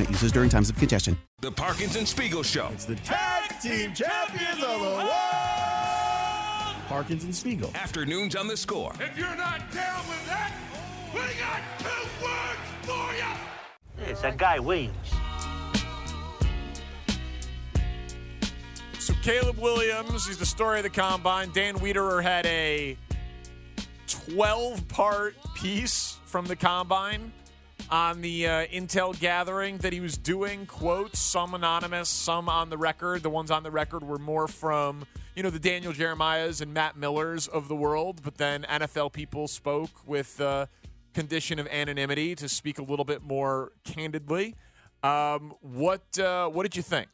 users during times of congestion. The Parkins and Spiegel Show. It's the tag team champions of the world. Parkins and Spiegel. Afternoons on the score. If you're not down with that, we got two words for you. It's a guy Williams. So Caleb Williams, he's the story of the combine. Dan Wiederer had a 12-part piece from the combine on the uh, intel gathering that he was doing. Quotes, some anonymous, some on the record. The ones on the record were more from, you know, the Daniel Jeremiahs and Matt Millers of the world. But then NFL people spoke with uh, condition of anonymity to speak a little bit more candidly. Um, what uh, what did you think?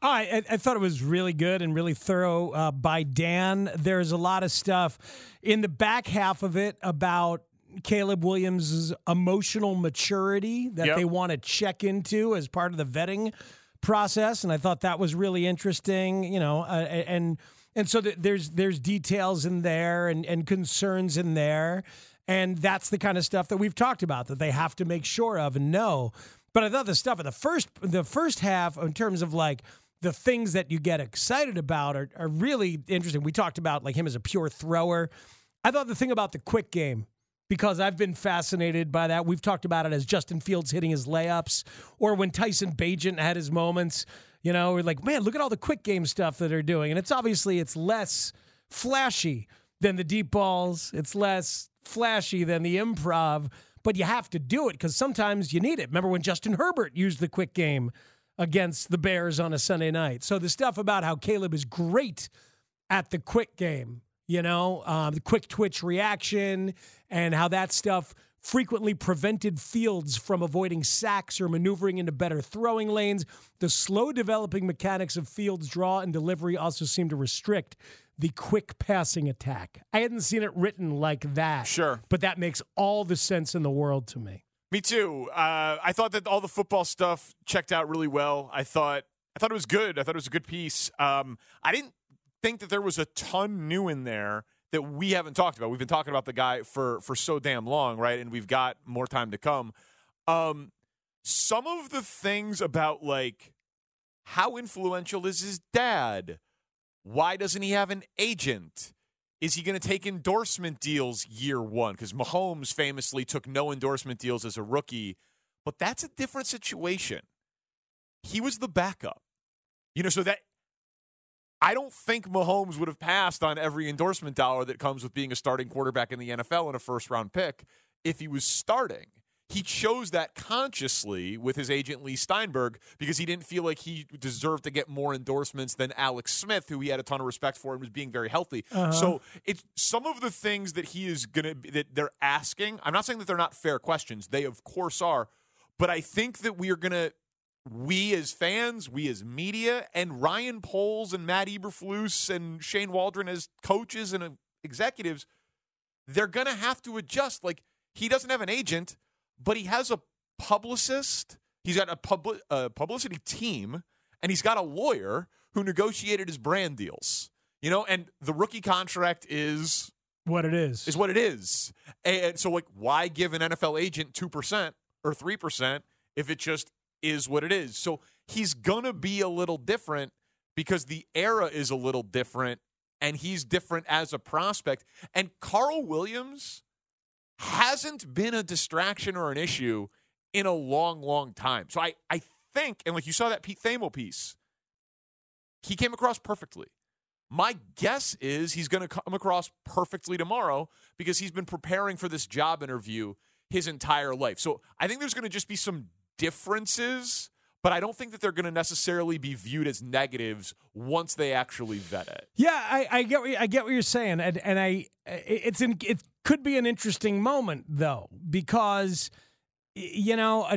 I, I thought it was really good and really thorough uh, by Dan. There's a lot of stuff in the back half of it about Caleb Williams' emotional maturity that Yep. they want to check into as part of the vetting process, and I thought that was really interesting. You know, uh, and and so th- there's there's details in there and and concerns in there, and that's the kind of stuff that we've talked about that they have to make sure of and know. But I thought the stuff in the first the first half in terms of like the things that you get excited about are, are really interesting. We talked about like him as a pure thrower. I thought the thing about the quick game, because I've been fascinated by that. We've talked about it as Justin Fields hitting his layups, or when Tyson Bagent had his moments. You know, we're like, man, look at all the quick game stuff that they're doing, and it's obviously it's less flashy than the deep balls. It's less flashy than the improv, but you have to do it because sometimes you need it. Remember when Justin Herbert used the quick game against the Bears on a Sunday night? So the stuff about how Caleb is great at the quick game, you know, um, the quick twitch reaction and how that stuff frequently prevented Fields from avoiding sacks or maneuvering into better throwing lanes. The slow developing mechanics of Fields' draw and delivery also seem to restrict the quick passing attack. I hadn't seen it written like that. Sure. But that makes all the sense in the world to me. Me too. Uh, I thought that all the football stuff checked out really well. I thought I thought it was good. I thought it was a good piece. Um, I didn't think that there was a ton new in there that we haven't talked about. We've been talking about the guy for for so damn long, right? And we've got more time to come. Um, some of the things about like how influential is his dad? Why doesn't he have an agent? Is he going to take endorsement deals year one? Because Mahomes famously took no endorsement deals as a rookie, but that's a different situation. He was the backup. You know, so that I don't think Mahomes would have passed on every endorsement dollar that comes with being a starting quarterback in the NFL and a first round pick if he was starting. He chose that consciously with his agent Leigh Steinberg because he didn't feel like he deserved to get more endorsements than Alex Smith, who he had a ton of respect for and was being very healthy. Uh-huh. So it's some of the things that he is gonna that they're asking. I'm not saying that they're not fair questions; they of course are, but I think that we are gonna we as fans, we as media, and Ryan Poles and Matt Eberflus and Shane Waldron as coaches and executives, they're going to have to adjust. Like he doesn't have an agent, but he has a publicist. He's got a public a publicity team, and he's got a lawyer who negotiated his brand deals. You know, and the rookie contract is What it is. is what it is. And so, like, why give an NFL agent 2% or 3% if it just is what it is? So he's going to be a little different because the era is a little different and he's different as a prospect. And Caleb Williams hasn't been a distraction or an issue in a long, long time. So I, I think, and like you saw that Pete Thamel piece, he came across perfectly. My guess is he's going to come across perfectly tomorrow because he's been preparing for this job interview his entire life. So I think there's going to just be some differences, but I don't think that they're going to necessarily be viewed as negatives once they actually vet it. Yeah, I, I get what, I get what you're saying, and and I it's an, it could be an interesting moment though because you know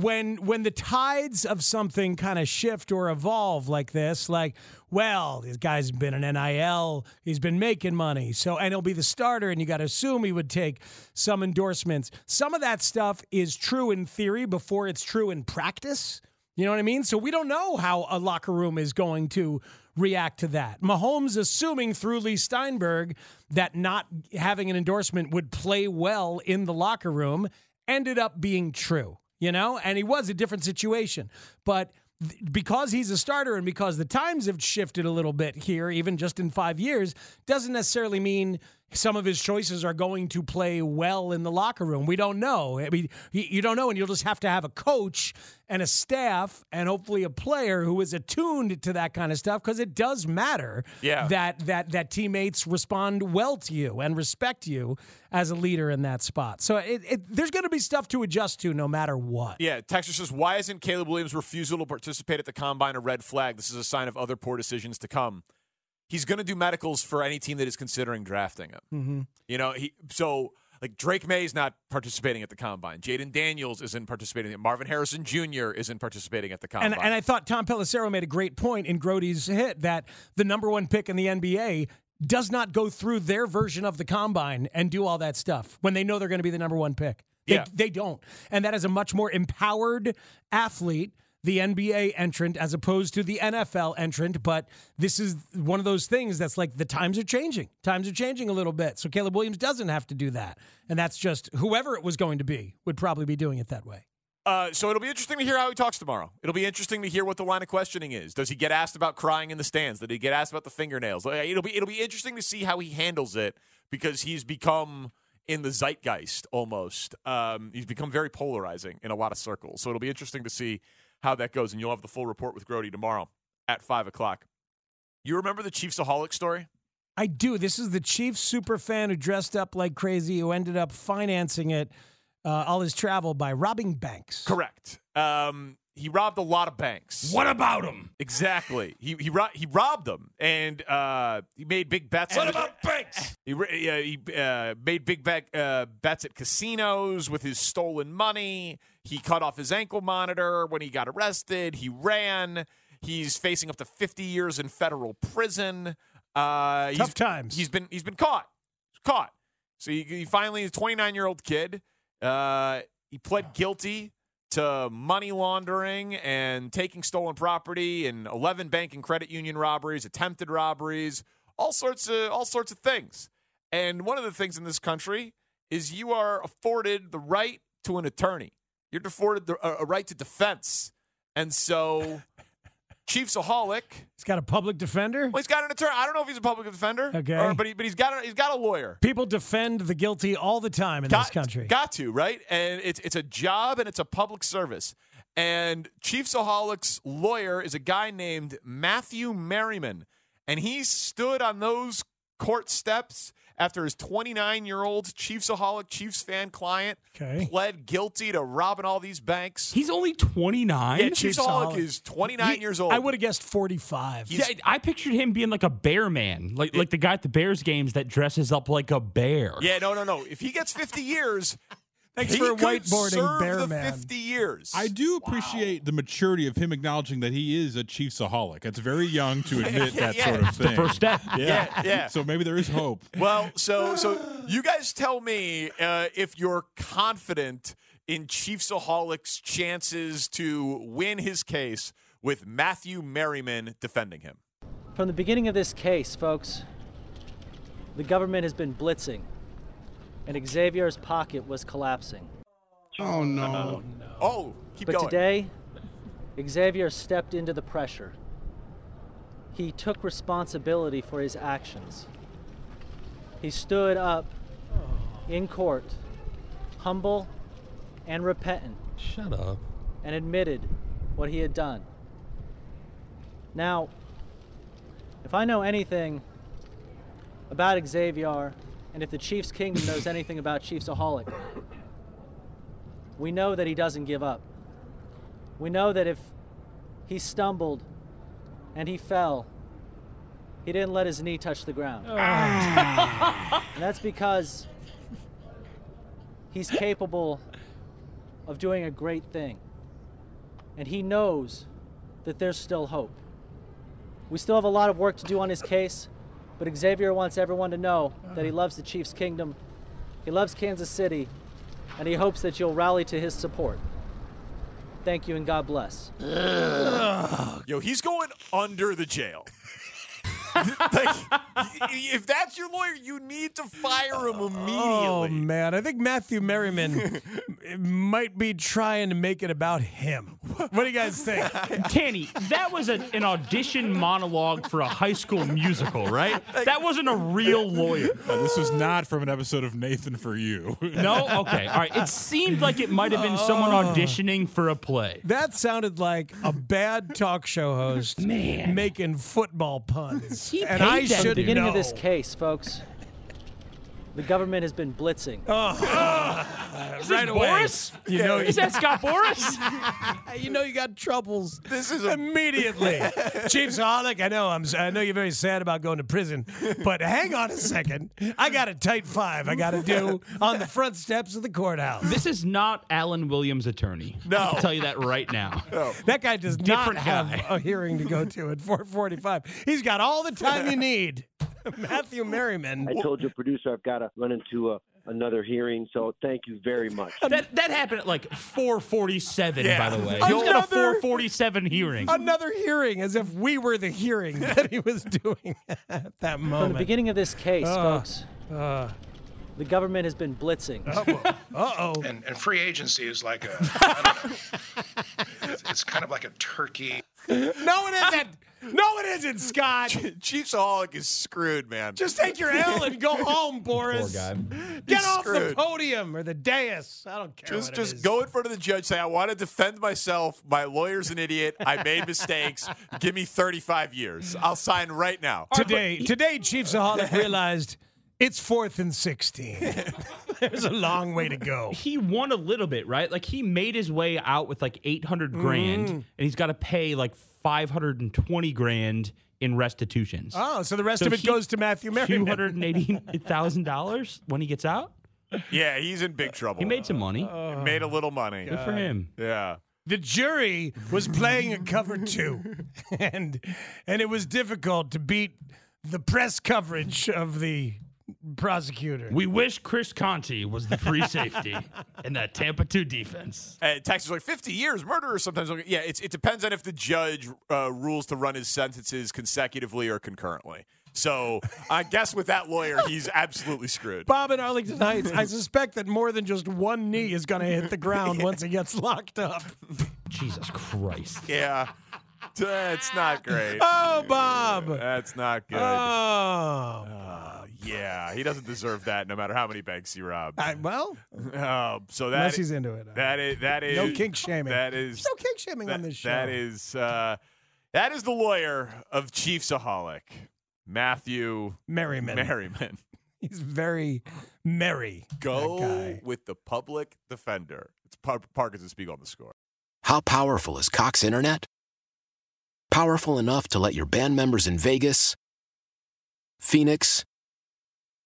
when when the tides of something kind of shift or evolve like this like well this guy's been an nil he's been making money so and he'll be the starter and you got to assume he would take some endorsements. Some of that stuff is true in theory before it's true in practice you know what i mean? So we don't know how a locker room is going to react to that. Mahomes assuming through Leigh Steinberg that not having an endorsement would play well in the locker room ended up being true, you know? And he was a different situation. But th- because he's a starter and because the times have shifted a little bit here, even just in five years, doesn't necessarily mean some of his choices are going to play well in the locker room. We don't know. I mean, you don't know, and you'll just have to have a coach and a staff and hopefully a player who is attuned to that kind of stuff because it does matter Yeah. that that that teammates respond well to you and respect you as a leader in that spot. So it, it, there's going to be stuff to adjust to no matter what. Yeah, Texas says, why isn't Caleb Williams' refusal to participate at the combine a red flag? This is a sign of other poor decisions to come. He's going to do medicals for any team that is considering drafting him. Mm-hmm. You know, he so like Drake Maye is not participating at the combine. Jayden Daniels isn't participating. Marvin Harrison Jr. isn't participating at the combine. And, and I thought Tom Pelissero made a great point in Grody's hit that the number one pick in the NBA does not go through their version of the combine and do all that stuff when they know they're going to be the number one pick. They, Yeah. they don't. And that is a much more empowered athlete, the NBA entrant, as opposed to the NFL entrant. But this is one of those things that's like the times are changing. Times are changing a little bit. So Caleb Williams doesn't have to do that. And that's just whoever it was going to be would probably be doing it that way. Uh, so it'll be interesting to hear how he talks tomorrow. It'll be interesting to hear what the line of questioning is. Does he get asked about crying in the stands? Did he get asked about the fingernails? It'll be it'll be interesting to see how he handles it because he's become in the zeitgeist almost. Um, he's become very polarizing in a lot of circles. So it'll be interesting to see how that goes. And you'll have the full report with Grody tomorrow at five o'clock. You remember the Chiefs Chiefsaholic story? I do. This is the Chiefs super fan who dressed up like crazy, who ended up financing it, uh, all his travel by robbing banks. Correct. Um, he robbed a lot of banks. What about him? Exactly. He he ro- he robbed them, and uh, he made big bets. What about banks? He uh, he uh, made big bet, uh, bets at casinos with his stolen money. He cut off his ankle monitor when he got arrested. He ran. He's facing up to 50 years in federal prison. Uh, he's- Tough times. He's been he's been caught. He's caught. So he, he finally, a 29 year old kid, uh, he pled guilty to money laundering and taking stolen property and 11 bank and credit union robberies, attempted robberies, all sorts of all sorts of things. And one of the things in this country is you are afforded the right to an attorney. You're afforded the, a, a right to defense. And so Chiefsaholic He's got a public defender. well, he's got an attorney. I don't know if he's a public defender. Okay. or- but he, but he's got a, he's got a lawyer. People defend the guilty all the time in this country. Got to right, and it's it's a job and it's a public service. And Chiefsaholic's lawyer is a guy named Matthew Merriman, and he stood on those court steps after his 29 year old Chiefsaholic Chiefs fan client Okay. pled guilty to robbing all these banks. He's only 29. yeah, Chiefsaholic is 29 He- years old. I would have guessed 45. Yeah, I pictured him being like a bear man, like like the guy at the Bears games that dresses up like a bear. Yeah, no, no, no. If he gets 50 years, Thanks he for could whiteboarding, serve Bear the Man. 50 years. I do appreciate the maturity of him acknowledging that he is a Chiefsaholic. It's very young to admit that Yeah. sort of thing. The First step. Yeah, yeah. So maybe there is hope. Well, so so you guys tell me uh, if you're confident in Chiefsaholic's chances to win his case with Matthew Merriman defending him. From the beginning of this case, folks, the government has been blitzing, and Xavier's pocket was collapsing. Oh, oh no. Oh, keep But going. today, Xavier stepped into the pressure. He took responsibility for his actions. He stood up in court, humble and repentant, Shut up. and admitted what he had done. Now, if I know anything about Xavier, and if the Chiefs Kingdom knows anything about Chiefsaholic, we know that he doesn't give up. We know that if he stumbled and he fell, he didn't let his knee touch the ground. Ah. and that's because he's capable of doing a great thing. And he knows that there's still hope. We still have a lot of work to do on his case, but Xavier wants everyone to know that he uh-huh. loves the Chiefs Kingdom, he loves Kansas City, and he hopes that you'll rally to his support. Thank you and God bless. Yo, he's going under the jail. Like, if that's your lawyer, you need to fire him immediately. Oh man, I think Matthew Merriman might be trying to make it about him. What do you guys think? Tanny, that was a, an audition monologue for a high school musical, right? That wasn't a real lawyer. Uh, this was not from an episode of Nathan for You. No? Okay. All right. It seemed like it might have been someone auditioning for a play. That sounded like a bad talk show host Man. making football puns. He and paid I them. should the beginning know. of this case, folks, the government has been blitzing. Oh. Is right this away. Boras? You know, Is that Scott Boras? you know you got troubles. This is a- immediately, Chiefsaholic. I know I'm. s- I know you're very sad about going to prison, but hang on a second. I got a tight five. I got to do on the front steps of the courthouse. This is not Alan Williams' attorney. No. I can tell you that right now. No. That guy does Different not have a hearing to go to at 4:45. He's got all the time you need. Matthew Merriman. I told your producer I've got to run into a, another hearing, so thank you very much. That that happened at like 4:47. Yeah. By the way, he's got a Another- 4:47 hearing. Another hearing, as if we were the hearing that he was doing at that From moment. the beginning of this case, Uh, folks, Uh the government has been blitzing. Uh oh. And, and free agency is like a, I don't know. It's, it's kind of like a turkey. No, it isn't. No, it isn't, Scott. Chiefsaholic is screwed, man. Just take your L and go home, Boras. Poor guy. Get He's off the screwed. podium or the dais. I don't care. Just, what it just is. go in front of the judge. Say, I want to defend myself. My lawyer's an idiot. I made mistakes. Give me 35 years. I'll sign right now. Today, today, Chiefsaholic realized it's fourth and 16. There's a long way to go. He won a little bit, right? Like he made his way out with like 800 grand, Mm-hmm. and he's got to pay like 520 grand in restitutions. Oh, so the rest So of it he- goes to Matthew Merriman. Two hundred and eighty thousand dollars when he gets out. Yeah, he's in big trouble. He made some money. Uh, He made a little money. Good for him. Yeah. The jury was playing a cover two, and and it was difficult to beat the press coverage of the prosecutor. We wish Chris Conte was the free safety in that Tampa 2 defense. Uh, Texas like 50 years. Murderers sometimes. don't Yeah, it's, it depends on if the judge uh, rules to run his sentences consecutively or concurrently. So I guess with that lawyer, he's absolutely screwed. Bob in Arlington Heights, I suspect that more than just one knee is going to hit the ground once he gets locked up. Jesus Christ. Yeah, that's not great. Oh, Bob. That's not good. Oh. Uh, yeah, he doesn't deserve that, no matter how many banks he robbed. I, well, Uh, so that unless he's into it. that is that is No kink shaming. That is There's no kink shaming that, on this show. That is uh, that is the lawyer of Chiefsaholic, Matthew Merriman. Merriman. He's very merry. that Go guy. with the public defender. It's Par- Parkinson speak on the score. How powerful is Cox Internet? Powerful enough to let your band members in Vegas, Phoenix,